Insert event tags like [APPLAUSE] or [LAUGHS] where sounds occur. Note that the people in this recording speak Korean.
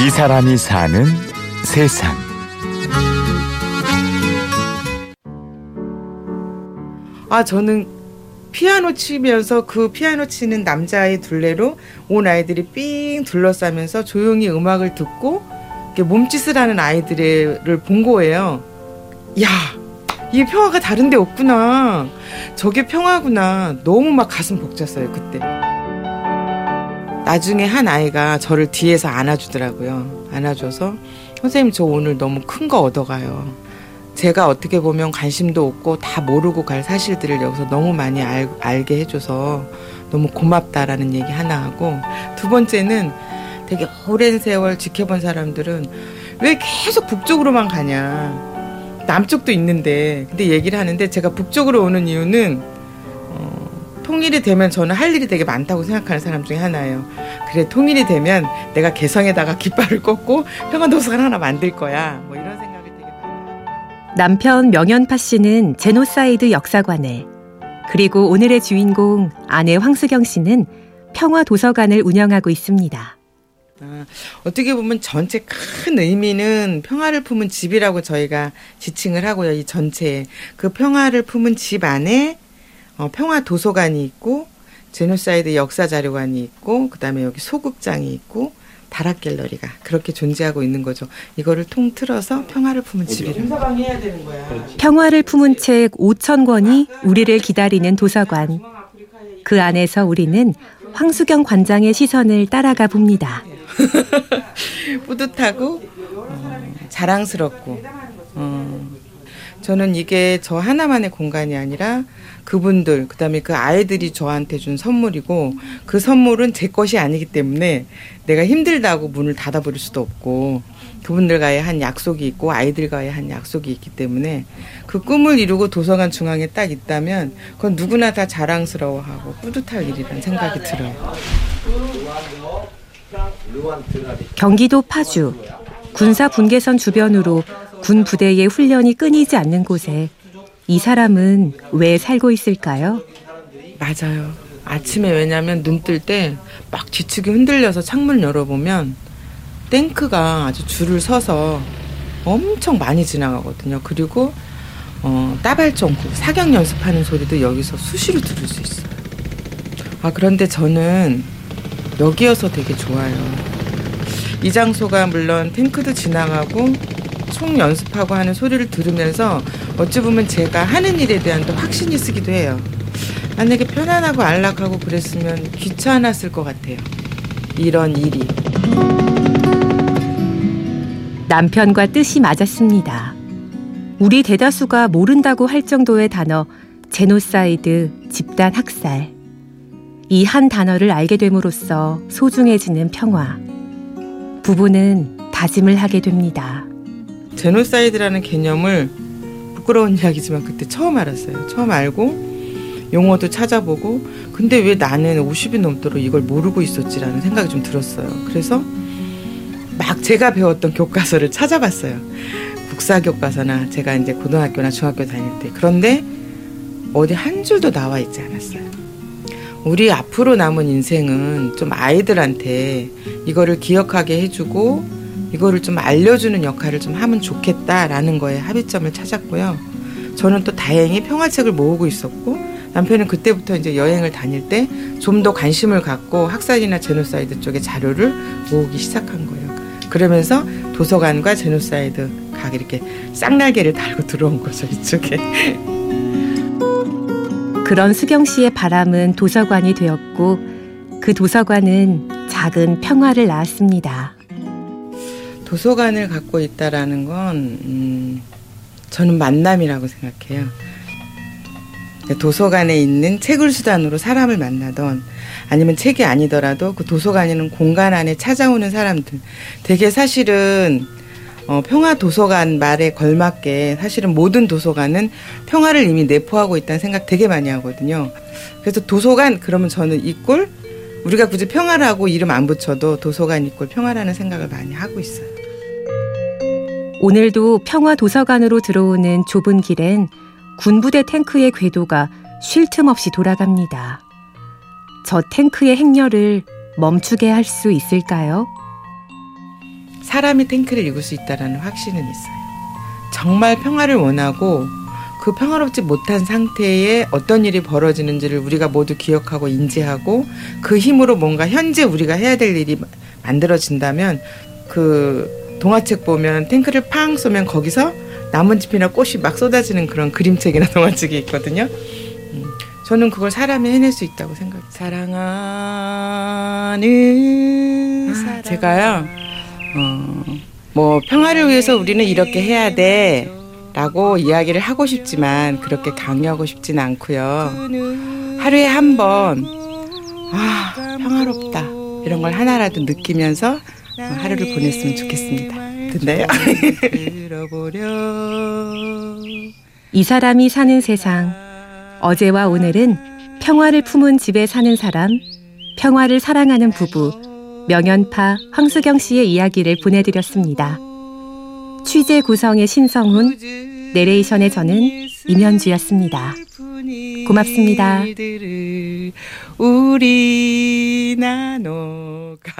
이 사람이 사는 세상. 아, 저는 피아노 치면서 그 피아노 치는 남자의 둘레로 온 아이들이 삥 둘러싸면서 조용히 음악을 듣고 몸짓을 하는 아이들을 본 거예요. 야, 이 평화가 다른 데 없구나. 저게 평화구나. 너무 막 가슴 벅찼어요, 그때. 나중에 한 아이가 저를 뒤에서 안아주더라고요. 안아줘서 선생님 저 오늘 너무 큰 거 얻어가요. 제가 어떻게 보면 관심도 없고 다 모르고 갈 사실들을 여기서 너무 많이 알, 알게 해줘서 너무 고맙다라는 얘기 하나 하고 두 번째는 되게 오랜 세월 지켜본 사람들은 왜 계속 북쪽으로만 가냐 남쪽도 있는데 근데 얘기를 하는데 제가 북쪽으로 오는 이유는 어, 통일이 되면 저는 할 일이 되게 많다고 생각하는 사람 중에 하나예요. 그래 통일이 되면 내가 개성에다가 깃발을 꽂고 평화도서관 하나 만들 거야. 뭐 이런 생각을 되게 하고. 남편 명현파 씨는 제노사이드 역사관에 그리고 오늘의 주인공 아내 황수경 씨는 평화 도서관을 운영하고 있습니다. 아, 어떻게 보면 전체 큰 의미는 평화를 품은 집이라고 저희가 지칭을 하고요. 이 전체에 그 평화를 품은 집 안에 어, 평화 도서관이 있고 제노사이드 역사 자료관이 있고 그다음에 여기 소극장이 있고 다락 갤러리가 그렇게 존재하고 있는 거죠. 이거를 통틀어서 평화를 품은 집이라. 공사방 해야 되는 거야. 평화를 품은 책 5천 권이 우리를 기다리는 도서관. 그 안에서 우리는 황수경 관장의 시선을 따라가 봅니다. [LAUGHS] 뿌듯하고 어, 자랑스럽고 어, 저는 이게 저 하나만의 공간이 아니라 그분들 그다음에 그 아이들이 저한테 준 선물이고 그 선물은 제 것이 아니기 때문에 내가 힘들다고 문을 닫아버릴 수도 없고 그분들과의 한 약속이 있고 아이들과의 한 약속이 있기 때문에 그 꿈을 이루고 도서관 중앙에 딱 있다면 그건 누구나 다 자랑스러워하고 뿌듯할 일이라는 생각이 들어요. 경기도 파주 군사 분계선 주변으로 군 부대의 훈련이 끊이지 않는 곳에 이 사람은 왜 살고 있을까요? 맞아요. 아침에 왜냐면 눈 뜰 때막 지축이 흔들려서 창문 열어보면 탱크가 아주 줄을 서서 엄청 많이 지나가거든요. 그리고 어, 따발정구 사격 연습하는 소리도 여기서 수시로 들을 수 있어요. 아 그런데 저는 여기여서 되게 좋아요. 이 장소가 물론 탱크도 지나가고 총 연습하고 하는 소리를 들으면서 어찌 보면 제가 하는 일에 대한 또 확신이 쓰기도 해요. 만약에 편안하고 안락하고 그랬으면 귀찮았을 것 같아요. 이런 일이. 남편과 뜻이 맞았습니다. 우리 대다수가 모른다고 할 정도의 단어 제노사이드 집단 학살. 이 한 단어를 알게 됨으로써 소중해지는 평화. 부부는 다짐을 하게 됩니다. 제노사이드라는 개념을 부끄러운 이야기지만 그때 처음 알았어요. 처음 알고 용어도 찾아보고 근데 왜 나는 50이 넘도록 이걸 모르고 있었지라는 생각이 좀 들었어요. 그래서 막 제가 배웠던 교과서를 찾아봤어요. 국사 교과서나 제가 이제 고등학교나 중학교 다닐 때 그런데 어디 한 줄도 나와 있지 않았어요. 우리 앞으로 남은 인생은 좀 아이들한테 이거를 기억하게 해주고 이거를 좀 알려주는 역할을 좀 하면 좋겠다라는 거에 합의점을 찾았고요. 저는 또 다행히 평화책을 모으고 있었고 남편은 그때부터 이제 여행을 다닐 때 좀 더 관심을 갖고 학살이나 제노사이드 쪽의 자료를 모으기 시작한 거예요. 그러면서 도서관과 제노사이드 각 이렇게 쌍날개를 달고 들어온 거죠 이쪽에. [LAUGHS] 그런 수경 씨의 바람은 도서관이 되었고 그 도서관은 작은 평화를 낳았습니다. 도서관을 갖고 있다라는 건 음, 저는 만남이라고 생각해요. 도서관에 있는 책을 수단으로 사람을 만나던 아니면 책이 아니더라도 그 도서관이는 공간 안에 찾아오는 사람들 되게 사실은 어, 평화 도서관 말에 걸맞게 사실은 모든 도서관은 평화를 이미 내포하고 있다는 생각 되게 많이 하거든요. 그래서 도서관 그러면 저는 이꼴 우리가 굳이 평화라고 이름 안 붙여도 도서관 이꼴 평화라는 생각을 많이 하고 있어요. 오늘도 평화 도서관으로 들어오는 좁은 길엔 군부대 탱크의 궤도가 쉴 틈 없이 돌아갑니다. 저 탱크의 행렬을 멈추게 할 수 있을까요? 사람이 탱크를 읽을 수 있다라는 확신은 있어요. 정말 평화를 원하고 그 평화롭지 못한 상태에 어떤 일이 벌어지는지를 우리가 모두 기억하고 인지하고 그 힘으로 뭔가 현재 우리가 해야 될 일이 만들어진다면 그 동화책 보면 탱크를 팡 쏘면 거기서 나뭇잎이나 꽃이 막 쏟아지는 그런 그림책이나 [LAUGHS] 동화책이 있거든요. 음, 저는 그걸 사람이 해낼 수 있다고 생각해요. 사랑하는 사람. 제가요. 어, 뭐 평화를 위해서 우리는 이렇게 해야 돼. 라고 이야기를 하고 싶지만 그렇게 강요하고 싶진 않고요. 하루에 한 번, 아, 평화롭다. 이런 걸 하나라도 느끼면서 어, 하루를 보냈으면 좋겠습니다. 됐나요? 이 사람이 사는 세상. 어제와 오늘은 평화를 품은 집에 사는 사람, 평화를 사랑하는 부부, 명연파 황수경 씨의 이야기를 보내드렸습니다. 취재 구성의 신성훈, 내레이션의 저는 임현주였습니다. 고맙습니다.